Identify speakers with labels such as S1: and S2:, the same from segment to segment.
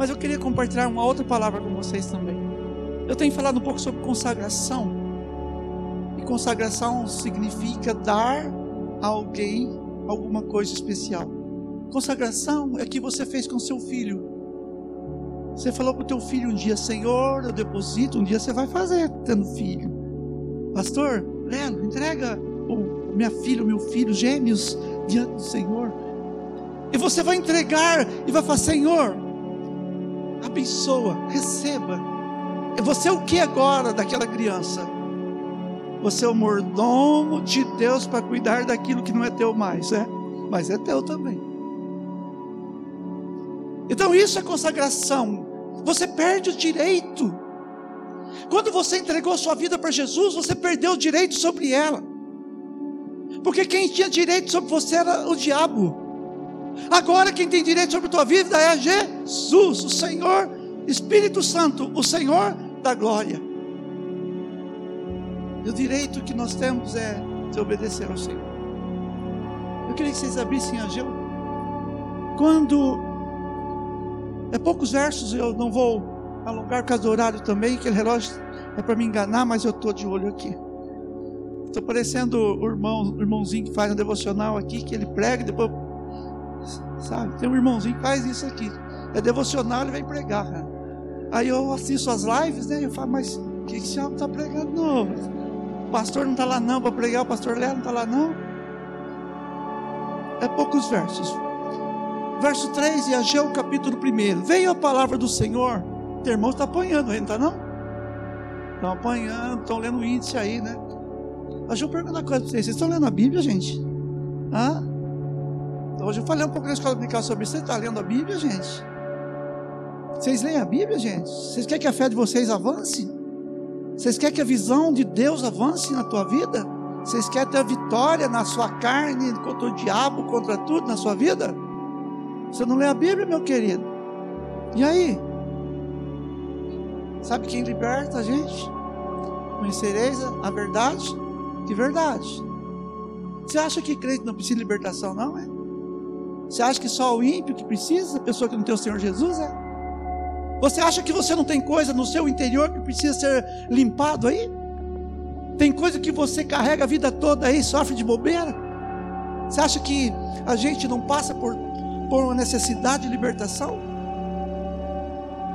S1: Mas eu queria compartilhar uma outra palavra com vocês também. Eu tenho falado um pouco sobre consagração. E consagração significa dar a alguém alguma coisa especial. Consagração é que você fez com seu filho. Você falou para o teu filho um dia, Senhor, eu deposito, um dia você vai fazer tendo filho. Pastor, Lelo, entrega o minha filha, o meu filho, gêmeos, diante do Senhor. E você vai entregar e vai falar, Senhor, abençoa, receba. Você é o que agora daquela criança? Você é o mordomo de Deus para cuidar daquilo que não é teu mais, é? Mas é teu também. Então isso é consagração. Você perde o direito. Quando você entregou sua vida para Jesus, você perdeu o direito sobre ela. Porque quem tinha direito sobre você era o diabo. Agora quem tem direito sobre a tua vida é Jesus, o Senhor, Espírito Santo, o Senhor da glória. E o direito que nós temos é de obedecer ao Senhor. Eu queria que vocês abrissem Ageu. Quando é poucos versos, eu não vou alongar por causa do horário também, aquele relógio é para me enganar, mas eu estou de olho aqui. Estou parecendo o irmão, irmãozinho que faz a devocional aqui, que ele prega depois. Sabe? Tem um irmãozinho que faz isso aqui. É devocional, ele vem pregar. Cara. Aí eu assisto as lives, né? Eu falo, mas o que esse homem está pregando novo? O pastor não está lá não para pregar, o pastor Léo não está lá não. É poucos versos. Verso 3 e Ageu, capítulo 1. Veio a palavra do Senhor. Teu irmão está apanhando, está não? Estão apanhando, estão lendo o índice aí, né? Hoje eu pergunto uma coisa para vocês: vocês estão lendo a Bíblia, gente? Hã? Hoje eu falei um pouco na escola dominical sobre isso. Você está lendo a Bíblia, gente? Vocês leem a Bíblia, gente? Vocês querem que a fé de vocês avance? Vocês querem que a visão de Deus avance na tua vida? Vocês querem ter a vitória na sua carne, contra o diabo, contra tudo na sua vida? Você não lê a Bíblia, meu querido? E aí? Sabe quem liberta a gente? Conhecereis a verdade de verdade. Você acha que crente não precisa de libertação, não é? Você acha que só o ímpio que precisa, a pessoa que não tem o Senhor Jesus é? Você acha que você não tem coisa no seu interior que precisa ser limpado aí? Tem coisa que você carrega a vida toda aí, sofre de bobeira? Você acha que a gente não passa por, por uma necessidade de libertação?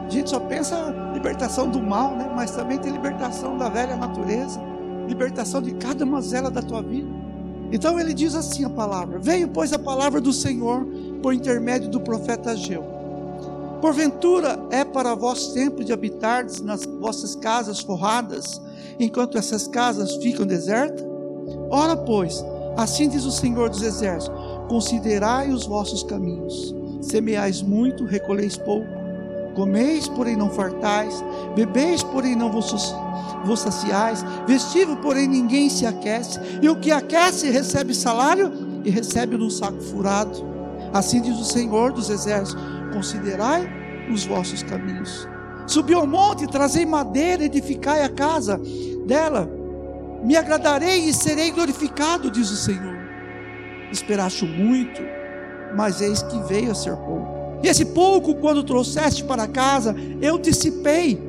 S1: A gente só pensa libertação do mal, né? Mas também tem libertação da velha natureza libertação de cada mazela da tua vida. Então ele diz assim a palavra: Veio, pois, a palavra do Senhor por intermédio do profeta Ageu. Porventura é para vós tempo de habitardes nas vossas casas forradas, enquanto essas casas ficam desertas? Ora, pois, assim diz o Senhor dos Exércitos: Considerai os vossos caminhos, semeais muito, recolheis pouco, comeis, porém não fartais, bebeis, porém não vos vos saciais, vestível, porém ninguém se aquece, e o que aquece recebe salário e recebe num saco furado. Assim diz o Senhor dos Exércitos: considerai os vossos caminhos. Subi ao monte, trazei madeira, edificai a casa dela. Me agradarei e serei glorificado, diz o Senhor. Esperaste muito, mas eis que veio a ser pouco. E esse pouco, quando trouxeste para casa, eu dissipei,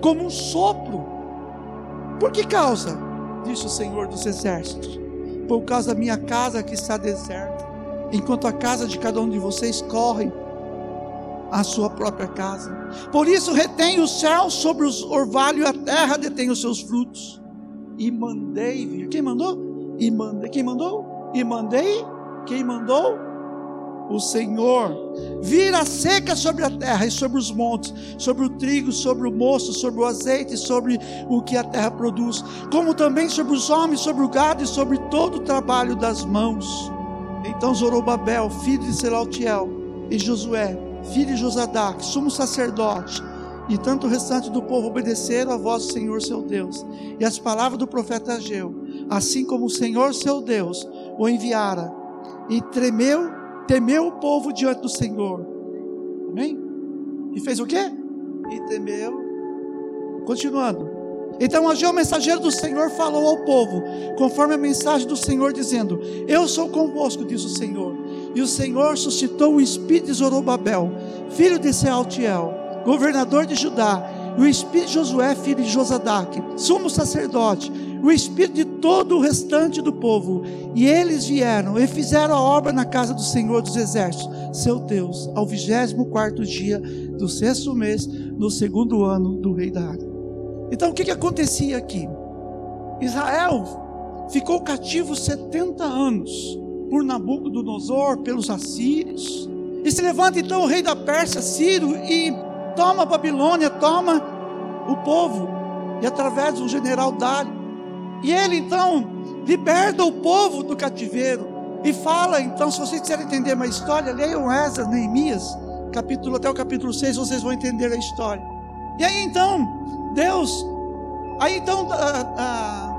S1: como um sopro. Por que causa? Disse o Senhor dos Exércitos. Por causa da minha casa que está deserta, enquanto a casa de cada um de vocês corre a sua própria casa. Por isso retém o céu sobre os orvalhos e a terra detém os seus frutos. E mandei vir. Quem mandou? E mandei. Quem mandou? E mandei. Quem mandou? O Senhor. Vira seca sobre a terra e sobre os montes, sobre o trigo, sobre o moço, sobre o azeite, sobre o que a terra produz, como também sobre os homens, sobre o gado e sobre todo o trabalho das mãos. Então Zorobabel, filho de Selatiel, e Josué, filho de Josadac, sumo sacerdote, e tanto o restante do povo obedeceram a voz do Senhor seu Deus, e as palavras do profeta Ageu, assim como o Senhor seu Deus o enviara, e tremeu temeu o povo diante do Senhor. Amém? E fez o quê? E temeu. Continuando. Então Ageu, mensageiro do Senhor, falou ao povo, conforme a mensagem do Senhor, dizendo: Eu sou convosco, diz o Senhor. E o Senhor suscitou o espírito de Zorobabel, filho de Sealtiel, governador de Judá, e o espírito de Josué, filho de Josadaque, sumo sacerdote, o espírito de todo o restante do povo. E eles vieram e fizeram a obra na casa do Senhor dos Exércitos, seu Deus, ao vigésimo quarto dia do sexto mês, no segundo ano do rei da área. Então o que, que acontecia aqui? Israel ficou cativo 70 anos por Nabucodonosor, pelos assírios. E se levanta então o rei da Pérsia, Ciro, e toma Babilônia, toma o povo, e através do general Dário. E ele então liberta o povo do cativeiro. E fala, então, se vocês quiserem entender uma história, leiam Esdras, Neemias, capítulo até o capítulo 6, vocês vão entender a história. E aí então, Deus, aí então, a,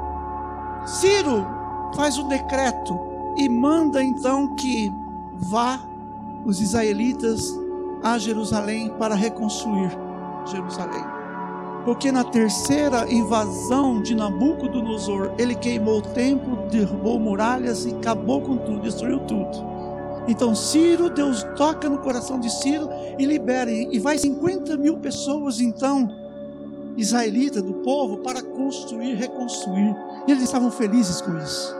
S1: a, Ciro faz o decreto e manda então que vá os israelitas a Jerusalém para reconstruir Jerusalém. Porque na terceira invasão de Nabucodonosor, ele queimou o templo, derrubou muralhas e acabou com tudo, destruiu tudo. Então Ciro, Deus toca no coração de Ciro e libera, e vai 50 mil pessoas então, israelitas do povo, para construir, reconstruir. E eles estavam felizes com isso.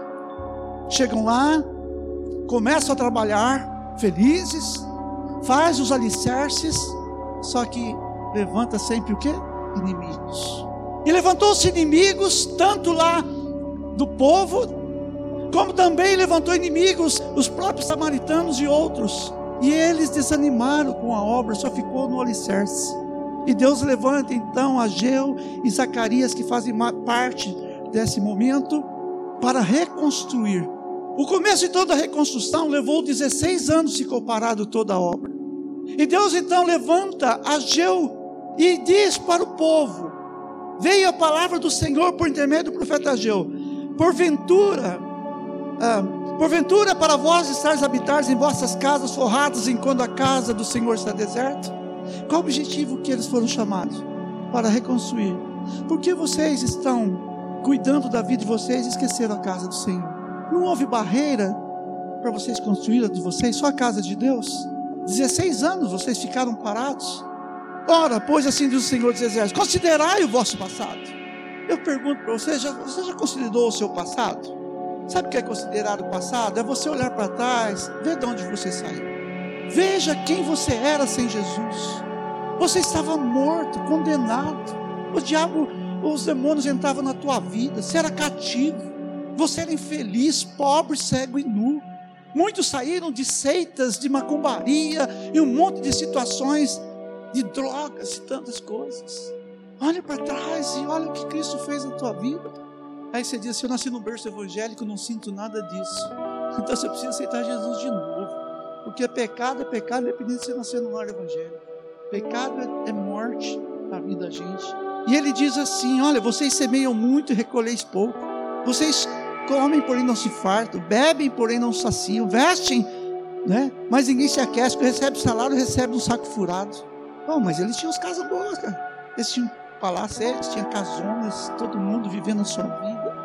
S1: Chegam lá, começam a trabalhar, felizes, faz os alicerces, só que levanta sempre o que? Inimigos. E levantou-se inimigos, tanto lá do povo, como também levantou inimigos, os próprios samaritanos e outros. E eles desanimaram com a obra, só ficou no alicerce. E Deus levanta então Ageu e Zacarias, que fazem parte desse momento, para reconstruir. O começo de toda a reconstrução levou 16 anos, ficou parado toda a obra. E Deus então levanta Ageu e diz para o povo: Veio a palavra do Senhor por intermédio do profeta Ageu. Porventura, ah, porventura para vós estares habitares em vossas casas forradas enquanto a casa do Senhor está deserta? Qual o objetivo que eles foram chamados? Para reconstruir. Por que vocês estão cuidando da vida de vocês e esqueceram a casa do Senhor? Não houve barreira para vocês construir a de vocês, só a casa de Deus? 16 anos vocês ficaram parados. Ora, pois assim diz o Senhor dos Exércitos: considerai o vosso passado. Eu pergunto para você: já, você já considerou o seu passado? Sabe o que é considerar o passado? É você olhar para trás, ver de onde você saiu. Veja quem você era sem Jesus. Você estava morto, condenado. O diabo, os demônios entravam na tua vida. Você era cativo. Você era infeliz, pobre, cego e nu. Muitos saíram de seitas, de macumbaria e um monte de situações de drogas e tantas coisas. Olha para trás e olha o que Cristo fez na tua vida. Aí você diz assim: Eu nasci no berço evangélico, não sinto nada disso. Então você precisa aceitar Jesus de novo. Porque pecado é pecado, independente de você nascer no lar evangélico. Pecado é, é morte na vida da gente. E ele diz assim: Olha, vocês semeiam muito e recolheis pouco. Vocês comem, porém não se fartam, bebem, porém não saciam, vestem, né? mas ninguém se aquece, recebe salário, recebe um saco furado. Oh, mas eles tinham as casas boas, cara. Eles tinham palácio, eles tinham casonas, todo mundo vivendo a sua vida.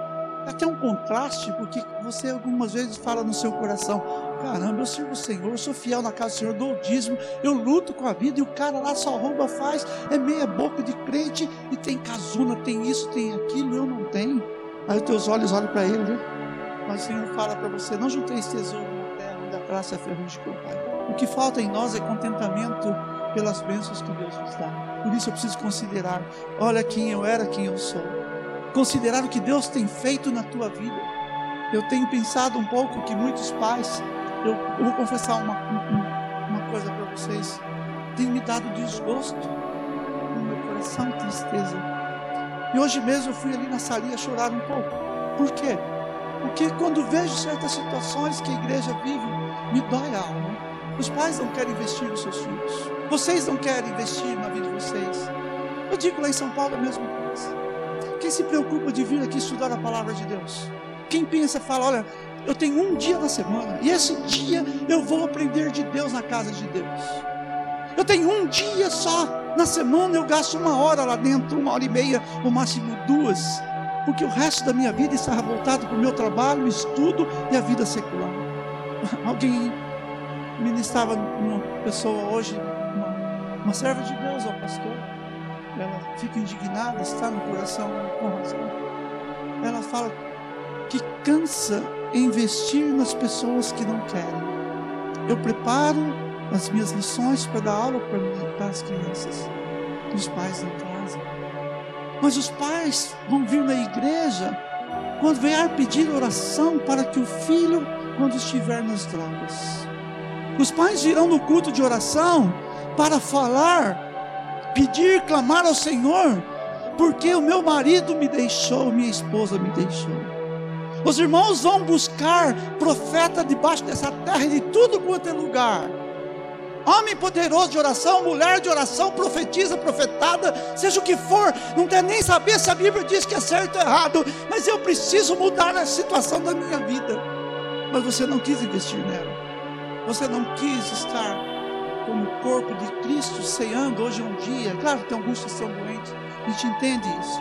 S1: Até um contraste, porque você algumas vezes fala no seu coração: caramba, eu sirvo o Senhor, eu sou fiel na casa do Senhor, dou o dízimo, eu luto com a vida, e o cara lá só rouba, faz, é meia boca de crente, e tem casuna, tem isso, tem aquilo, eu não tenho. Aí os teus olhos olham para ele? Mas o Senhor fala para você: não junteis tesouro na terra, onde a traça é ferrugem Pai. O que falta em nós é contentamento pelas bênçãos que Deus nos dá. Por isso eu preciso considerar: olha quem eu era, quem eu sou. Considerar o que Deus tem feito na tua vida. Eu tenho pensado um pouco que muitos pais, eu, eu vou confessar uma, uma coisa para vocês, tem me dado desgosto no meu coração, tristeza e hoje mesmo eu fui ali na salinha chorar um pouco. Por quê? Porque quando vejo certas situações que a igreja vive, me dói a alma. Os pais não querem investir nos seus filhos. Vocês não querem investir na vida de vocês. Eu digo lá em São Paulo a mesma coisa. Quem se preocupa de vir aqui estudar a palavra de Deus? Quem pensa, fala, olha, eu tenho um dia na semana e esse dia eu vou aprender de Deus na casa de Deus. Eu tenho um dia só na semana eu gasto uma hora lá dentro, uma hora e meia, no máximo duas, porque o resto da minha vida está voltado para o meu trabalho, estudo e a vida secular. Alguém ministrava uma pessoa hoje, uma serva de Deus, ó pastor. Ela fica indignada, está no coração com razão. Ela fala que cansa investir nas pessoas que não querem. Eu preparo as minhas lições para dar aula para as crianças, os pais em casa. Mas os pais vão vir na igreja quando vier pedir oração para que o filho, quando estiver nas drogas. Os pais virão no culto de oração para falar, pedir, clamar ao Senhor, porque o meu marido me deixou, minha esposa me deixou. Os irmãos vão buscar profeta debaixo dessa terra de tudo quanto é lugar. Homem poderoso de oração, mulher de oração, profetiza, profetada, seja o que for, não quer nem saber se a Bíblia diz que é certo ou errado, mas eu preciso mudar a situação da minha vida. Mas você não quis investir nela, você não quis estar como corpo de Cristo ceando hoje um dia. Claro que tem alguns que são doentes, a gente entende isso.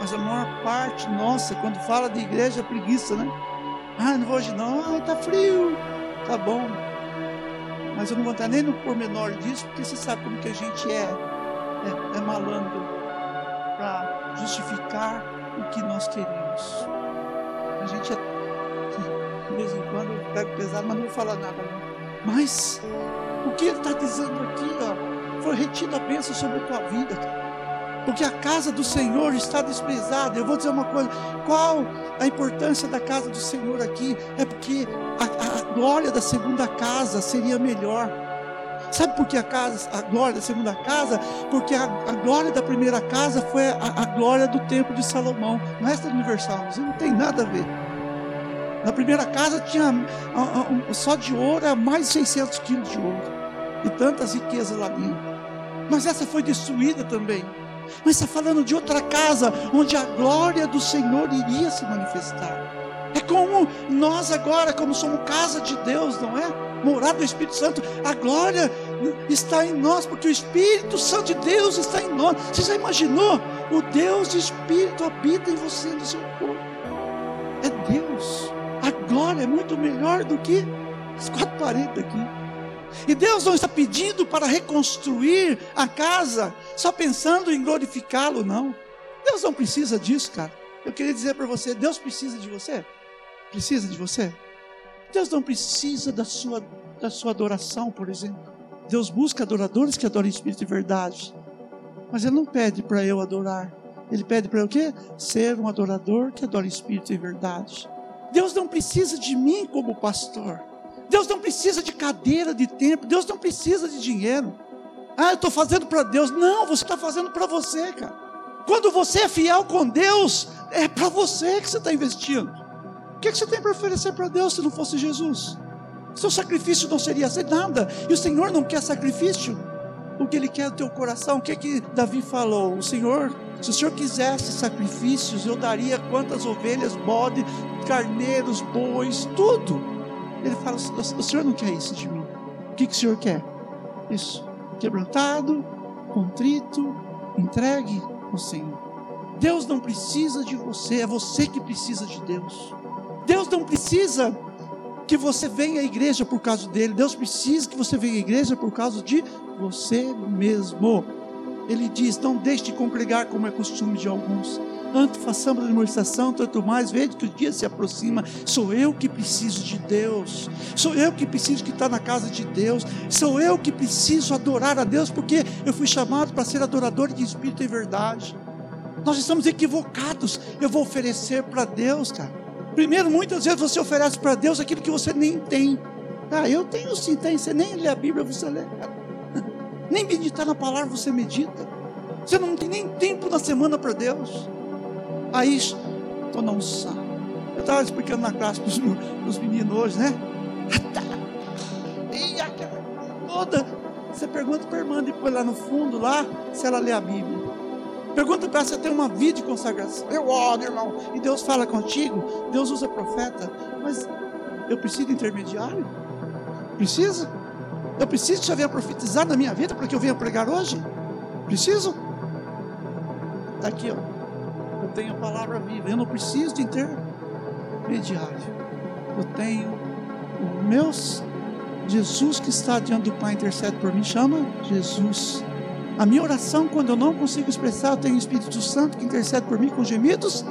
S1: Mas a maior parte nossa, quando fala de igreja, é preguiça, né? Ah, não vou hoje não. Ah, tá frio. Tá bom. Mas eu não vou entrar nem no pormenor disso, porque você sabe como que a gente é. É, é malandro para justificar o que nós queremos. A gente é. De vez em quando eu pego pesado, mas não vou falar nada. Não. Mas o que ele está dizendo aqui, ó, foi retido a bênção sobre a tua vida, porque a casa do Senhor está desprezada. Eu vou dizer uma coisa: qual a importância da casa do Senhor aqui? É porque a, a glória da segunda casa seria melhor. Sabe por que a, casa, a glória da segunda casa? Porque a, a glória da primeira casa foi a, a, glória do templo de Salomão. Não é essa universal, não tem nada a ver. Na primeira casa tinha só de ouro, mais de 600 quilos de ouro. E tantas riquezas lá dentro. Mas essa foi destruída também mas está falando de outra casa onde a glória do Senhor iria se manifestar. É como nós agora, como somos casa de Deus, não é? Morada do Espírito Santo, a glória está em nós, porque o Espírito Santo de Deus está em nós. Você já imaginou? O Deus de Espírito habita em você, no seu corpo. É Deus. A glória é muito melhor do que as quatro paredes aqui. E Deus não está pedindo para reconstruir a casa só pensando em glorificá-lo, não. Deus não precisa disso, cara. Eu queria dizer para você: Deus precisa de você? Precisa de você? Deus não precisa da sua, da sua adoração, por exemplo. Deus busca adoradores que adorem espírito e verdade. Mas Ele não pede para eu adorar. Ele pede para eu o quê? Ser um adorador que adora espírito e verdade. Deus não precisa de mim como pastor. Deus não precisa de cadeira, de tempo. Deus não precisa de dinheiro. Ah, eu estou fazendo para Deus. Não, você está fazendo para você, cara. Quando você é fiel com Deus, é para você que você está investindo. O que, é que você tem para oferecer para Deus se não fosse Jesus? Seu sacrifício não seria ser nada. E o Senhor não quer sacrifício. O que Ele quer é o teu coração. O que é que Davi falou? O Senhor, se o Senhor quisesse sacrifícios, eu daria quantas ovelhas, bode, carneiros, bois, tudo. Ele fala: O Senhor não quer isso de mim. O que, que o Senhor quer? Isso. Quebrantado, contrito, entregue ao Senhor. Deus não precisa de você, é você que precisa de Deus. Deus não precisa que você venha à igreja por causa dele. Deus precisa que você venha à igreja por causa de você mesmo. Ele diz: Não deixe de congregar como é costume de alguns Antes façamos a demonstração, tanto mais, veja que o dia se aproxima. Sou eu que preciso de Deus. Sou eu que preciso que estar na casa de Deus. Sou eu que preciso adorar a Deus, porque eu fui chamado para ser adorador de espírito e verdade. Nós estamos equivocados. Eu vou oferecer para Deus, cara. Primeiro, muitas vezes você oferece para Deus aquilo que você nem tem. Ah, eu tenho sim, tem. Você nem lê a Bíblia, você lê. Nem meditar na palavra, você medita. Você não tem nem tempo na semana para Deus. Aí, estou na unção. Eu estava explicando na classe para os meninos hoje, né? E toda. Você pergunta para a irmã depois lá no fundo, lá, se ela lê a Bíblia. Pergunta para ela se tem uma vida de consagração. Eu oro, irmão. E Deus fala contigo. Deus usa profeta. Mas eu preciso de intermediário? Precisa? Eu preciso que você venha profetizar na minha vida para que eu venha pregar hoje? Preciso? Está aqui, ó tenho a palavra viva. Eu não preciso de intermediário. Eu tenho o meu Jesus que está diante do Pai intercede por mim, chama Jesus. A minha oração, quando eu não consigo expressar, eu tenho o Espírito Santo que intercede por mim com gemidos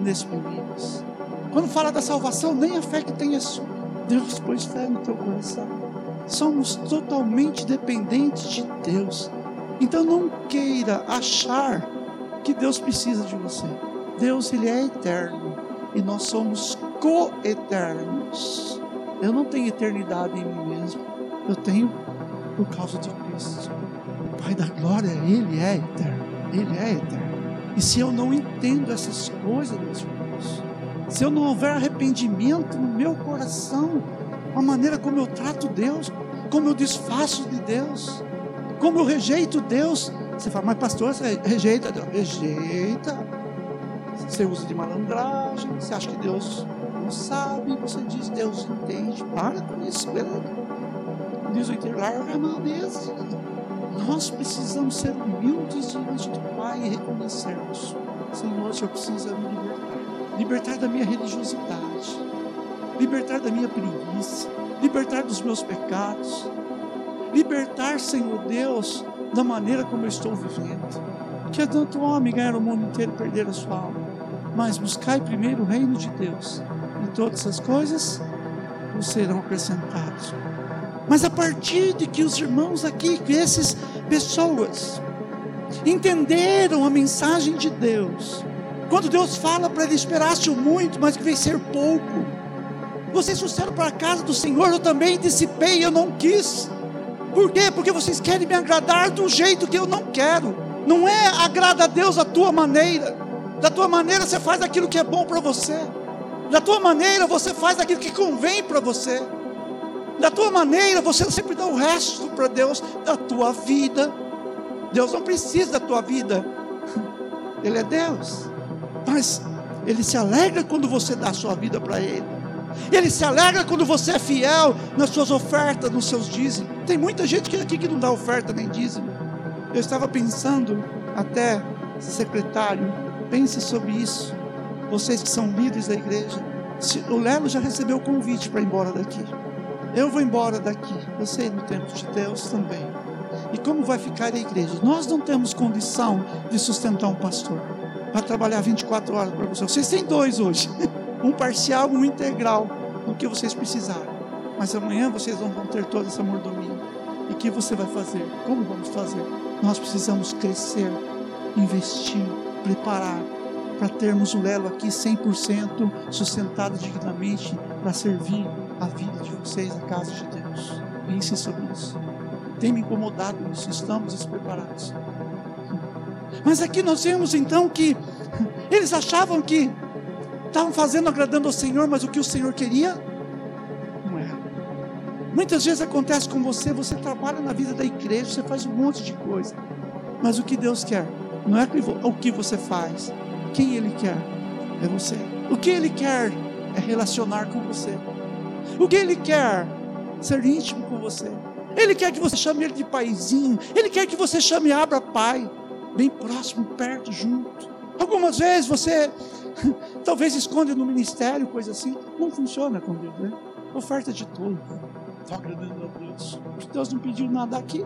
S1: inexprimíveis. Quando fala da salvação, nem a fé que tem é sua. Deus pôs fé no teu coração. Somos totalmente dependentes de Deus. Então não queira achar que Deus precisa de você. Deus ele é eterno e nós somos co-eternos. Eu não tenho eternidade em mim mesmo. Eu tenho por causa de Cristo. O Pai da glória, ele é eterno. Ele é eterno. E se eu não entendo essas coisas, meus irmãos, se eu não houver arrependimento no meu coração, a maneira como eu trato Deus, como eu desfaço de Deus, como eu rejeito Deus. Você fala, mas pastor, você rejeita Deus? Rejeita. Você usa de malandragem, você acha que Deus não sabe, você diz, Deus entende. Para com isso? Diz o interior, larga a. Nós precisamos ser humildes diante do Pai e reconhecermos: Senhor, o Senhor precisa me libertar. Libertar da minha religiosidade, libertar da minha preguiça, libertar dos meus pecados, libertar, Senhor Deus, da maneira como eu estou vivendo. Que é tanto homem ganhar o mundo inteiro e perder a sua alma. Mas buscai primeiro o reino de Deus, e todas as coisas vos serão acrescentadas. Mas a partir de que os irmãos aqui, que essas pessoas, entenderam a mensagem de Deus, quando Deus fala para ele esperasse muito, mas que veio ser pouco, vocês trouxeram para a casa do Senhor, eu também dissipei, eu não quis. Por quê? Porque vocês querem me agradar do jeito que eu não quero. Não é agrada a Deus a tua maneira. Da tua maneira você faz aquilo que é bom para você. Da tua maneira você faz aquilo que convém para você. Da tua maneira você sempre dá o resto para Deus da tua vida. Deus não precisa da tua vida. Ele é Deus. Mas ele se alegra quando você dá a sua vida para ele. Ele se alegra quando você é fiel nas suas ofertas, nos seus dízimos. Tem muita gente aqui que não dá oferta nem dízimo. Eu estava pensando, até secretário, pense sobre isso. Vocês que são líderes da igreja. O Lelo já recebeu o convite para ir embora daqui. Eu vou embora daqui. Você no tempo de Deus também. E como vai ficar a igreja? Nós não temos condição de sustentar um pastor para trabalhar 24 horas para você. Vocês têm dois hoje. Um parcial, um integral do que vocês precisarem. Mas amanhã vocês vão ter toda essa mordomia. E o que você vai fazer? Como vamos fazer? Nós precisamos crescer, investir, preparar para termos o Lelo aqui 100% sustentado dignamente para servir a vida de vocês, a casa de Deus. Pense sobre isso. Tem me incomodado isso, estamos despreparados. Mas aqui nós vemos então que eles achavam que estavam fazendo, agradando ao Senhor, mas o que o Senhor queria não era. Muitas vezes acontece com você, você trabalha na vida da igreja, você faz um monte de coisa, mas o que Deus quer não é o que você faz, quem Ele quer é você. O que Ele quer é relacionar com você. O que Ele quer ser íntimo com você. Ele quer que você chame Ele de paizinho. Ele quer que você chame Abra Pai, bem próximo, perto, junto. Algumas vezes você Talvez esconde no ministério, coisa assim. Não funciona com Deus, né? Oferta de tolo. Estou agradando a Deus. Deus não pediu nada aqui.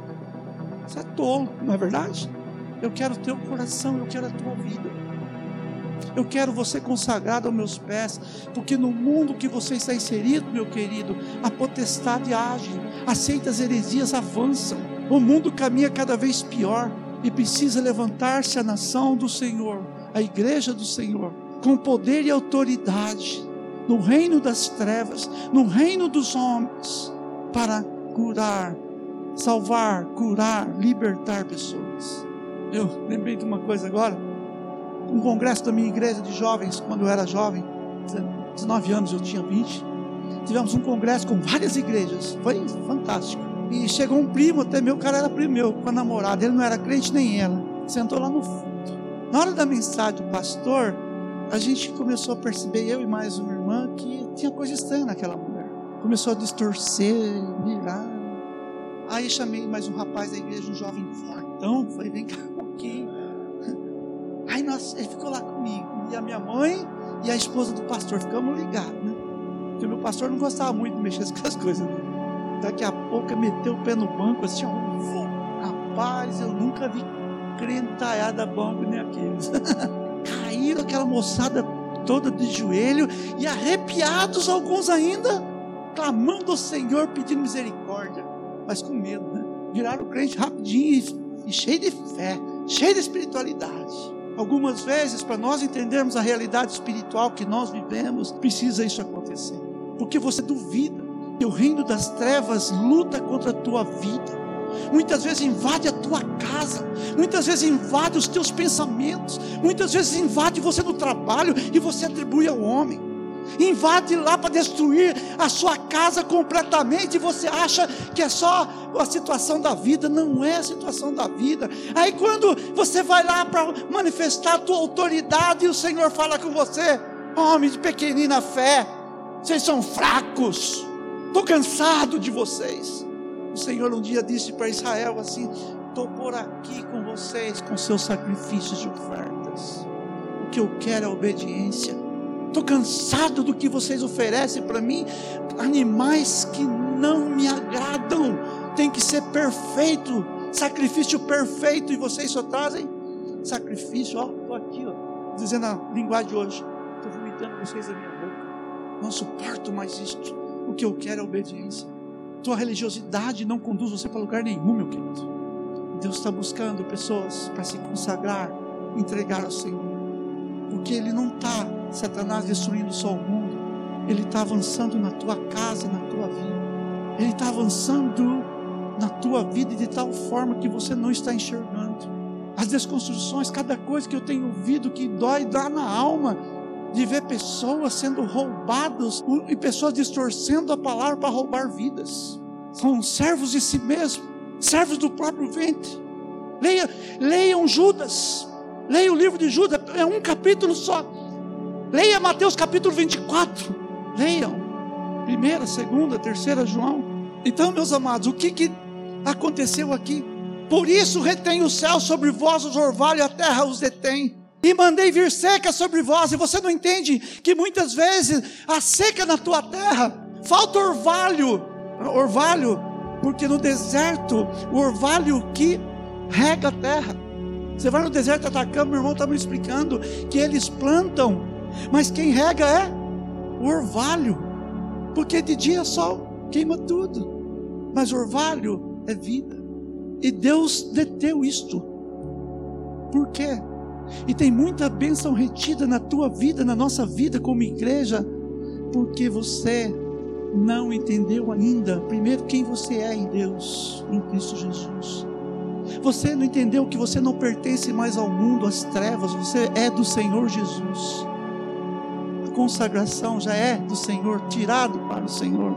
S1: Você é tolo, não é verdade? Eu quero o teu coração, eu quero a tua vida. Eu quero você consagrado aos meus pés, porque no mundo que você está inserido, meu querido, a potestade age, aceitas heresias avançam, o mundo caminha cada vez pior e precisa levantar-se a nação do Senhor, a igreja do Senhor, com poder e autoridade no reino das trevas, no reino dos homens, para curar, salvar, curar, libertar pessoas. Eu lembrei de uma coisa agora, um congresso da minha igreja de jovens, quando eu era jovem, 19 anos, eu tinha 20. Tivemos um congresso com várias igrejas, foi fantástico. E chegou um primo até meu, cara era primo meu, com a namorada, ele não era crente nem ela. Sentou lá no fundo. Na hora da mensagem do pastor, a gente começou a perceber, eu e mais uma irmã, que tinha coisa estranha naquela mulher. Começou a distorcer, virar. Aí chamei mais um rapaz da igreja, um jovem fortão, falei, vem cá um pouquinho. Aí nós, ele ficou lá comigo, e a minha mãe e a esposa do pastor, ficamos ligados, né? Porque o meu pastor não gostava muito de mexer com as coisas dele. Daqui a pouco meteu o pé no banco assim, ó, rapaz, eu nunca vi crentaiada banco nem aqueles. Caíram aquela moçada toda de joelho e arrepiados alguns ainda, clamando ao Senhor, pedindo misericórdia, mas com medo, né? Viraram crente rapidinho e, e cheio de fé, cheio de espiritualidade. Algumas vezes, para nós entendermos a realidade espiritual que nós vivemos, precisa isso acontecer. Porque você duvida que o reino das trevas luta contra a tua vida. Muitas vezes invade a tua casa, muitas vezes invade os teus pensamentos, muitas vezes invade você no trabalho e você atribui ao homem invade lá para destruir a sua casa completamente, e você acha que é só a situação da vida, não é a situação da vida. Aí quando você vai lá para manifestar a tua autoridade, e o Senhor fala com você, homem de pequenina fé, vocês são fracos, estou cansado de vocês. O Senhor um dia disse para Israel assim: estou por aqui com vocês com seus sacrifícios de ofertas. O que eu quero é obediência. Estou cansado do que vocês oferecem para mim. Animais que não me agradam, tem que ser perfeito, sacrifício perfeito, e vocês só trazem sacrifício, ó, estou aqui, ó, dizendo a linguagem de hoje, estou vomitando vocês da minha boca, não suporto mais isto, o que eu quero é obediência. Tua religiosidade não conduz você para lugar nenhum, meu querido. Deus está buscando pessoas para se consagrar, entregar ao Senhor, porque Ele não está Satanás destruindo só o mundo, ele está avançando na tua casa, na tua vida. Ele está avançando na tua vida de tal forma que você não está enxergando. As desconstruções, cada coisa que eu tenho ouvido que dói, dá na alma, de ver pessoas sendo roubadas e pessoas distorcendo a palavra para roubar vidas. São servos de si mesmo, servos do próprio ventre. Leia, leiam Judas, leia o livro de Judas, é um capítulo só. Leia Mateus capítulo 24. Leiam. Primeira, segunda, terceira João. Então, meus amados, o que, que aconteceu aqui? Por isso retém o céu sobre vós os orvalhos e a terra os detém. E mandei vir seca sobre vós, e você não entende que muitas vezes a seca na tua terra, falta orvalho, orvalho, porque no deserto, o orvalho que rega a terra. Você vai no deserto Atacama, meu irmão está me explicando que eles plantam mas quem rega é o orvalho, porque de dia sol queima tudo, mas orvalho é vida. E Deus deteu isto. Por quê? E tem muita bênção retida na tua vida, na nossa vida como igreja, porque você não entendeu ainda, primeiro, quem você é em Deus, em Cristo Jesus. Você não entendeu que você não pertence mais ao mundo, às trevas, você é do Senhor Jesus consagração já é do Senhor, tirado para o Senhor.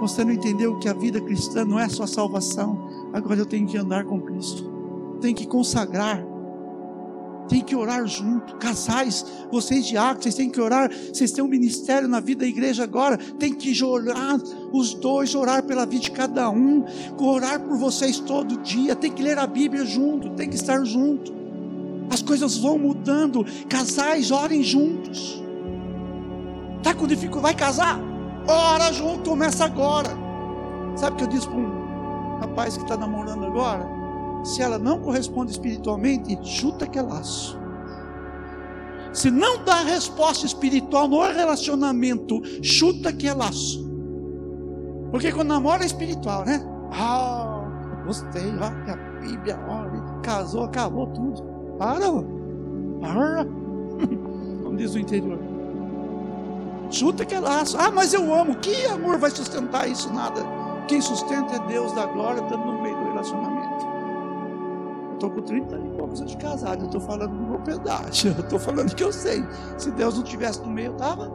S1: Você não entendeu que a vida cristã não é só salvação. Agora eu tenho que andar com Cristo. Tem que consagrar. Tem que orar junto. Casais, vocês diáconos, vocês têm que orar. Vocês têm um ministério na vida da igreja agora. Tem que orar os dois, orar pela vida de cada um. Orar por vocês todo dia. Tem que ler a Bíblia junto. Tem que estar junto. As coisas vão mudando. Casais, orem juntos. Está com dificuldade, vai casar? Ora junto, começa agora. Sabe o que eu disse para um rapaz que está namorando agora? Se ela não corresponde espiritualmente, chuta que é laço. Se não dá resposta espiritual no relacionamento, chuta que é laço. Porque quando namora é espiritual, né? Ah, gostei, olha a Bíblia, olha, casou, acabou tudo. Para, para. Como diz o interior. Chuta que é laço. Ah, mas eu amo. Que amor vai sustentar isso? Nada. Quem sustenta é Deus da glória, estando no meio do relacionamento. Estou com 30 e poucos anos de casado. Eu estou falando do meu pedaço. Eu estou falando que eu sei. Se Deus não tivesse no meio, eu estava.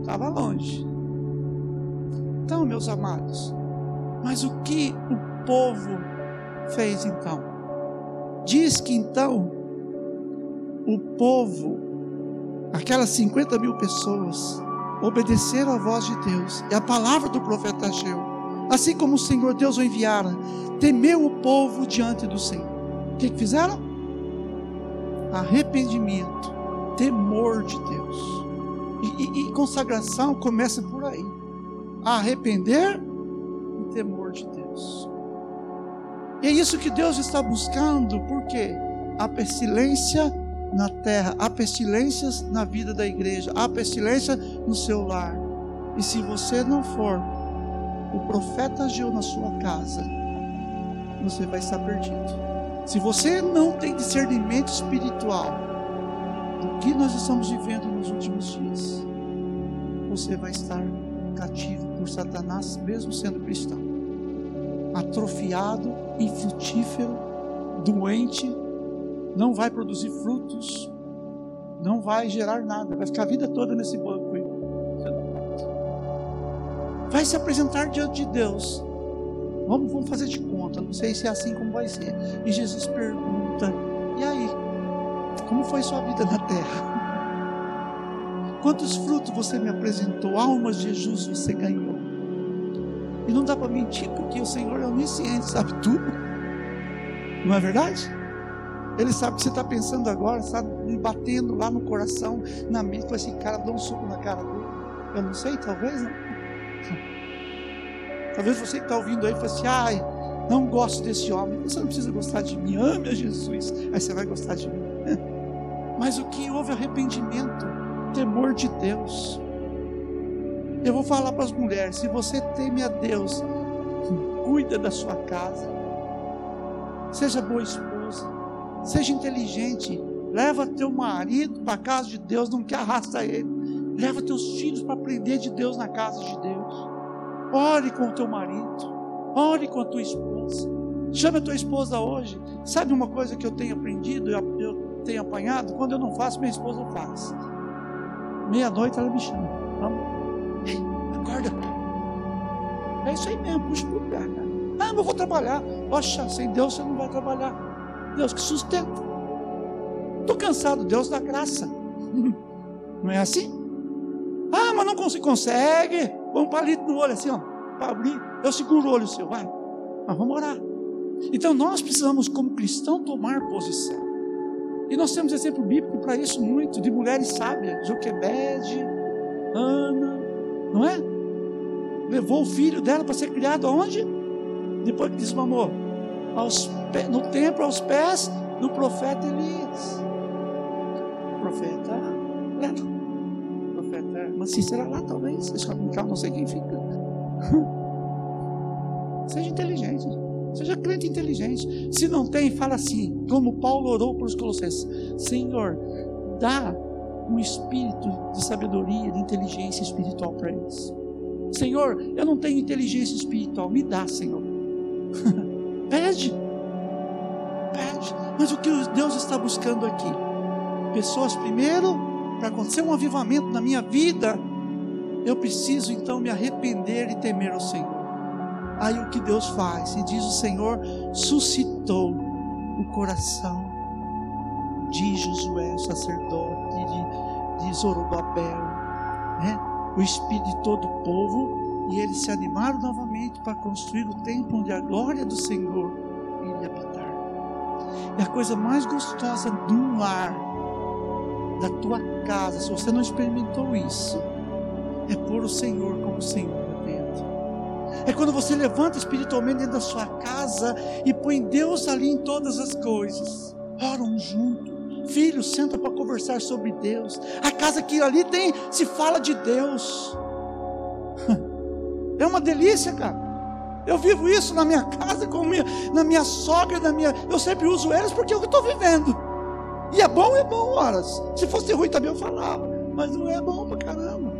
S1: Estava longe. Então, meus amados. Mas o que o povo fez então? Diz que então o povo aquelas 50 mil pessoas obedeceram à voz de Deus e a palavra do profeta Ageu, assim como o Senhor Deus o enviara, temeu o povo diante do Senhor. O que, que fizeram? Arrependimento, temor de Deus. E, e, e consagração começa por aí. arrepender e temor de Deus. E é isso que Deus está buscando, porque a pestilência na terra, há pestilências na vida da igreja, há pestilência no seu lar. E se você não for o profeta agiu na sua casa, você vai estar perdido. Se você não tem discernimento espiritual do que nós estamos vivendo nos últimos dias, você vai estar cativo por Satanás, mesmo sendo cristão, atrofiado, infrutífero, doente, não vai produzir frutos, não vai gerar nada, vai ficar a vida toda nesse banco. Vai se apresentar diante de Deus. Vamos, vamos fazer de conta, não sei se é assim como vai ser. E Jesus pergunta: E aí? Como foi sua vida na terra? Quantos frutos você me apresentou? Almas de Jesus você ganhou. E não dá para mentir, porque o Senhor é onisciente, sabe tudo. Não é verdade? Ele sabe o que você está pensando agora, sabe? Batendo lá no coração, na mente. com esse cara, dá um soco na cara dele. Eu não sei, talvez não. Talvez você que está ouvindo aí fale assim: ai, não gosto desse homem. Você não precisa gostar de mim, ame a Jesus. Aí você vai gostar de mim. Mas o que houve arrependimento, temor de Deus. Eu vou falar para as mulheres: se você teme a Deus, cuida da sua casa, seja boa esposa Seja inteligente. Leva teu marido para a casa de Deus, não que arrasta ele. Leva teus filhos para aprender de Deus na casa de Deus. Ore com o teu marido. Ore com a tua esposa. Chame a tua esposa hoje. Sabe uma coisa que eu tenho aprendido, eu, tenho apanhado? Quando eu não faço, minha esposa faz. Meia-noite ela me chama. Vamos. Ei, acorda. É isso aí mesmo, puxa para o lugar, cara. Ah, mas eu vou trabalhar. Poxa, sem Deus você não vai trabalhar. Deus que sustenta. Estou cansado, Deus dá graça. Não é assim? Mas não consegue. Consegue. Põe um palito no olho assim, ó, para abrir. Eu seguro o olho seu, vai. Mas vamos orar. Então nós precisamos, como cristão, tomar posição. E nós temos exemplo bíblico para isso muito, de mulheres sábias, Joquebede, Ana, não é? Levou o filho dela para ser criado aonde? Depois que desmamou aos, no templo aos pés do profeta Elias. Profeta Leto. Profeta Mancícera lá, talvez. Deixa eu não sei quem fica. Seja inteligente. Seja crente inteligente. Se não tem, fala assim, como Paulo orou para os colossenses: Senhor, dá um espírito de sabedoria, de inteligência espiritual para eles. Senhor, eu não tenho inteligência espiritual, me dá, Senhor. Pede. Pede. Mas o que Deus está buscando aqui? Pessoas primeiro, para acontecer um avivamento na minha vida, eu preciso então me arrepender e temer o Senhor. Aí o que Deus faz? E diz o Senhor suscitou o coração de Josué, o sacerdote, de, de Zorobabel, né? o espírito de todo o povo e eles se animaram novamente para construir o templo onde a glória do Senhor iria habitar. E a coisa mais gostosa de um lar, da tua casa, se você não experimentou isso, é pôr o Senhor como Senhor dentro. É quando você levanta espiritualmente dentro da sua casa e põe Deus ali em todas as coisas. Oram junto. Filhos, senta para conversar sobre Deus. A casa que ali tem, se fala de Deus. É uma delícia, cara. Eu vivo isso na minha casa, com minha, na minha sogra, na minha. Eu sempre uso elas porque é eu estou vivendo. E é bom, é bom, horas. Se fosse ruim também eu falava. Mas não é bom pra caramba.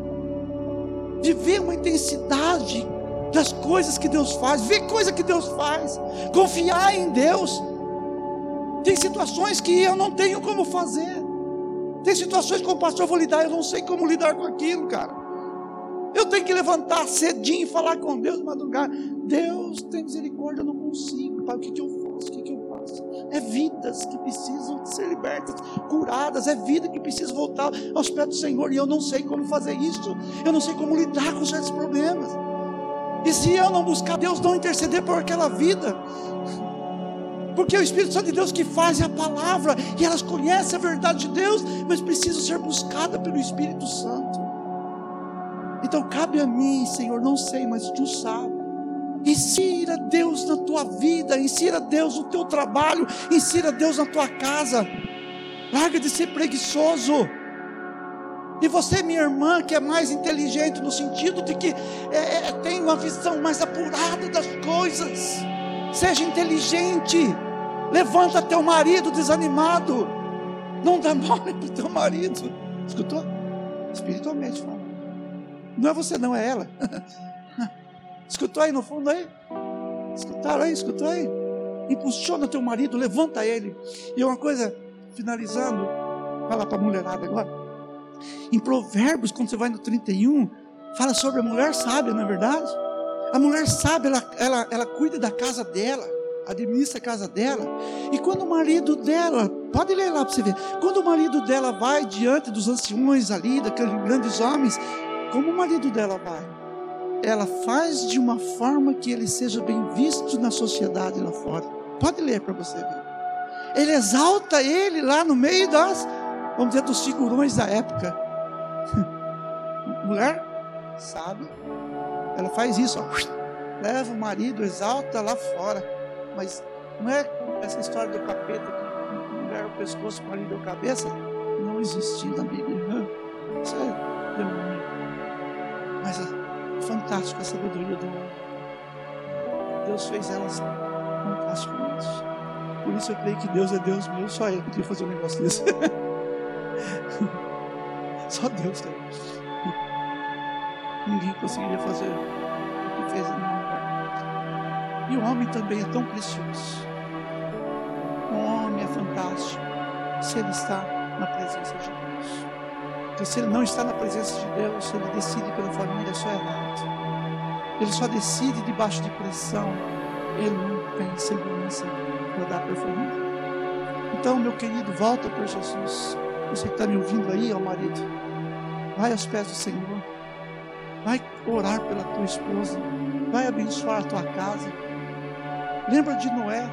S1: Viver uma intensidade das coisas que Deus faz, ver coisa que Deus faz, confiar em Deus. Tem situações que eu não tenho como fazer. Tem situações como o pastor vou lidar, eu não sei como lidar com aquilo, cara. Eu tenho que levantar cedinho e falar com Deus madrugar. Deus tem misericórdia, eu não consigo. Pai, o que, que eu que, que? É vidas que precisam ser libertas, curadas. É vida que precisa voltar aos pés do Senhor. E eu não sei como fazer isso. Eu não sei como lidar com certos problemas. E se eu não buscar Deus, não interceder por aquela vida. Porque é o Espírito Santo de Deus que faz a palavra. E elas conhecem a verdade de Deus, mas precisam ser buscadas pelo Espírito Santo. Então cabe a mim, Senhor, não sei, mas tu sabes. Insira Deus na tua vida, insira Deus no teu trabalho, insira Deus na tua casa. Larga de ser preguiçoso. E você, minha irmã, que é mais inteligente no sentido de que é, é, tem uma visão mais apurada das coisas, seja inteligente. Levanta teu marido desanimado. Não dá mole para teu marido. Escutou? Espiritualmente falando. Não é você, não, é ela. Escutou aí no fundo aí? Escutaram aí? Escutou aí? Impulsiona teu marido, levanta ele. E uma coisa, finalizando, fala para a mulherada agora. Em Provérbios, quando você vai no 31, fala sobre a mulher sábia, não é verdade? A mulher sábia, ela, ela, ela cuida da casa dela, administra a casa dela. E quando o marido dela, pode ler lá para você ver, quando o marido dela vai diante dos anciões ali, daqueles grandes homens, como o marido dela vai? Ela faz de uma forma que ele seja bem visto na sociedade lá fora. Pode ler para você ver. Ele exalta ele lá no meio das, vamos dizer, dos figurões da época. Mulher, sabe? Ela faz isso, ó. leva o marido, exalta lá fora. Mas não é essa história do capeta que mulher o pescoço, o marido a cabeça. Não existia na Bíblia. Isso é demônio. Mas fantástico a sabedoria do homem. Deus fez elas fantasticamente. Por isso eu creio que Deus é Deus mesmo. Só Ele podia fazer um negócio desse. Só Deus tem. Ninguém conseguiria fazer o que fez. E o homem também é tão precioso. O homem é fantástico se ele está na presença de Deus. Porque se ele não está na presença de Deus, ele decide pela família, é só errado. Ele só decide debaixo de pressão. Ele não tem segurança para dar para a família. Então, meu querido, volta para Jesus. Você que está me ouvindo aí, ó marido, vai aos pés do Senhor. Vai orar pela tua esposa. Vai abençoar a tua casa. Lembra de Noé?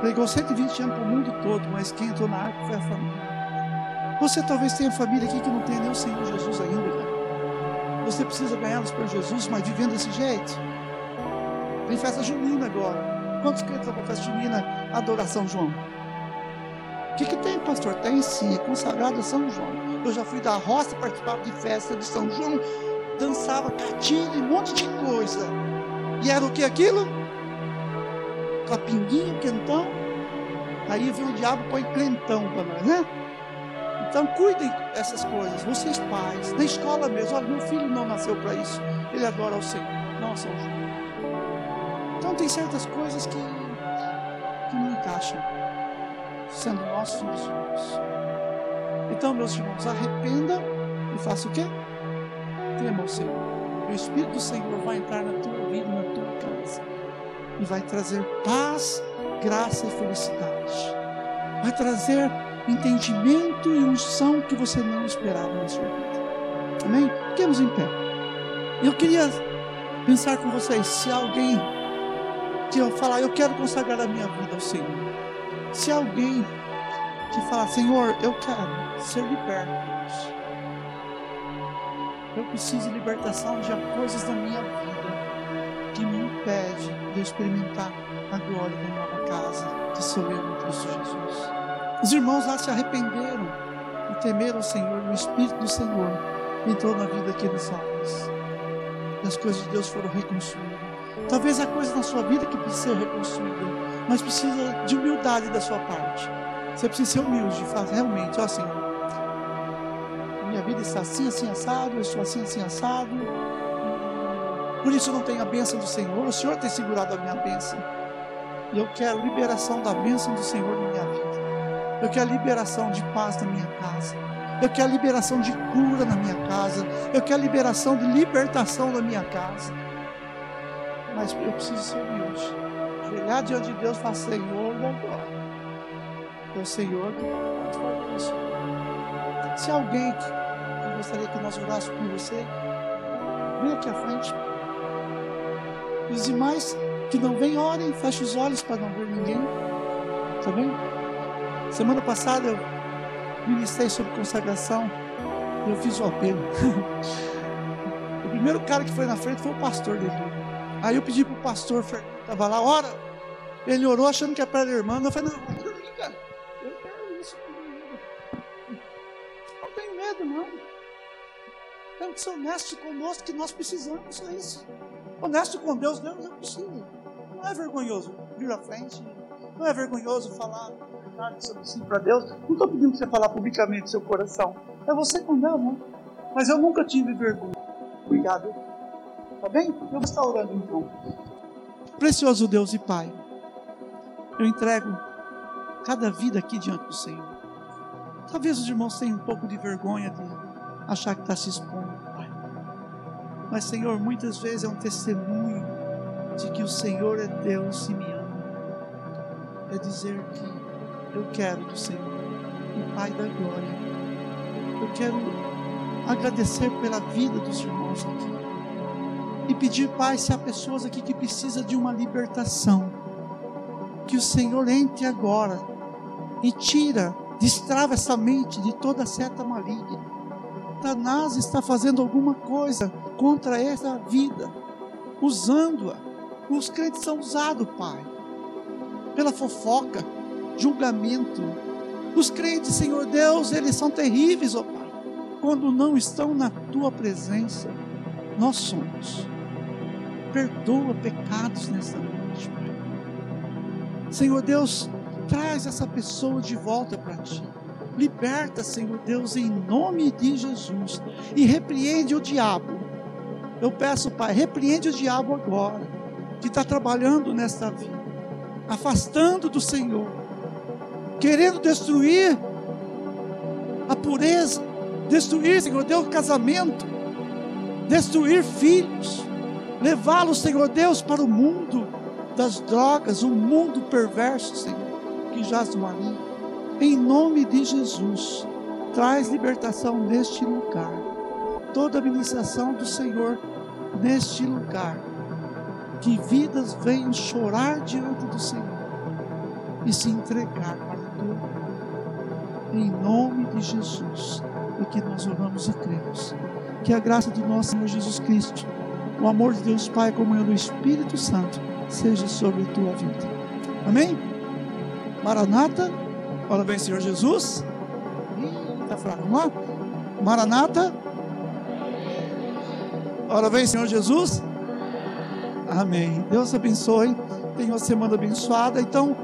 S1: Pregou 120 anos para o mundo todo, mas quem entrou na arca foi a família. Você talvez tenha família aqui que não tem nem o Senhor Jesus ainda. Você precisa ganhá-los para Jesus, mas vivendo desse jeito. Tem festa junina agora. Quantos crentes vão para festa junina? Adoração João. O que, que tem, pastor? Tem sim, é consagrado a São João. Eu já fui da roça, participava de festa de São João, dançava catinho e um monte de coisa. E era o que aquilo? Capinguinho, quentão. Aí vem o diabo põe crentão para nós, né? Então cuidem dessas coisas, vocês pais, na escola mesmo. Olha, meu filho não nasceu para isso. Ele adora ao Senhor, não a São João. Então tem certas coisas que, que não encaixam, sendo nossos filhos. Então, meus irmãos, arrependa e faça o quê? Tema o Senhor. O Espírito do Senhor vai entrar na tua vida, na tua casa. E vai trazer paz, graça e felicidade. Vai trazer entendimento e unção que você não esperava na sua vida. Amém? Fiquemos em pé. Eu queria pensar com vocês, se alguém eu falar, eu quero consagrar a minha vida ao Senhor. Se alguém que falar, Senhor, eu quero ser liberto. Eu preciso de libertação de coisas da minha vida que me impede de experimentar a glória da nova casa que sou eu Cristo Jesus. Os irmãos lá se arrependeram e temeram o Senhor, o Espírito do Senhor entrou na vida daqueles homens. E as coisas de Deus foram reconstruídas. Talvez a coisa na sua vida que precisa ser reconstruída, mas precisa de humildade da sua parte. Você precisa ser humilde, de fazer realmente, ó Senhor, minha vida está assim, assim, assado, eu estou assim, assim, assado. Por isso eu não tenho a bênção do Senhor. O Senhor tem segurado a minha bênção. E eu quero liberação da bênção do Senhor na minha vida. Eu quero a liberação de paz na minha casa. Eu quero a liberação de cura na minha casa. Eu quero a liberação de libertação na minha casa. Mas eu preciso ser humilde. Chegar diante de Deus e falar, Senhor, não pode. É o Senhor. Se alguém que, gostaria que nós orássemos por você, vem aqui à frente. Os demais que não vêm, orem, feche os olhos para não ver ninguém. Tá bem? Semana passada eu ministrei sobre consagração. Eu fiz o apelo. primeiro cara que foi na frente foi o pastor dele. Aí eu pedi pro pastor, estava lá, ora. Ele orou achando que era para a irmã. Eu falei, não, cara, eu quero isso. Não tenho medo, não. Temos que ser honesto conosco, que nós precisamos, só isso. Honesto com Deus, Deus é possível. Não é vergonhoso vir à frente. Não é vergonhoso falar verdade sobre si para Deus. Não estou pedindo para você falar publicamente seu coração. É você com Deus, não. Mas eu nunca tive vergonha. Obrigado. Tá bem? Eu estar orando então. Precioso Deus e Pai, eu entrego cada vida aqui diante do Senhor. Talvez os irmãos tenham um pouco de vergonha de achar que está se expondo, Pai. Mas, Senhor, muitas vezes é um testemunho de que o Senhor é Deus e me ama. É dizer que eu quero do Senhor, o Pai da glória. Eu quero agradecer pela vida dos irmãos aqui. E pedir, Pai, se há pessoas aqui que precisam de uma libertação, que o Senhor entre agora e tira, destrava essa mente de toda seta maligna. Satanás está fazendo alguma coisa contra essa vida, usando-a. Os crentes são usados, Pai, pela fofoca, julgamento. Os crentes, Senhor Deus, eles são terríveis, ó Pai quando não estão na tua presença, nós somos. Perdoa pecados nessa noite, Pai. Senhor Deus, traz essa pessoa de volta para ti. Liberta, Senhor Deus, em nome de Jesus. E repreende o diabo. Eu peço, Pai, repreende o diabo agora, que está trabalhando nesta vida, afastando do Senhor, querendo destruir a pureza, destruir, Senhor Deus, casamento, destruir filhos, levá-los, Senhor Deus, para o mundo das drogas, o mundo perverso, Senhor, que jaz no maligno. Em nome de Jesus, traz libertação neste lugar. Toda a administração do Senhor neste lugar. Que vidas venham chorar diante do Senhor e se entregar. Em nome de Jesus e que nós oramos e cremos. Que a graça do nosso Senhor Jesus Cristo, o amor de Deus Pai, a comunhão do Espírito Santo, seja sobre a tua vida. Amém? Maranata, ora bem, Senhor Jesus. Está fraco, vamos lá? Maranata. Ora bem, Senhor Jesus. Amém. Deus abençoe. Tenha uma semana abençoada. Então,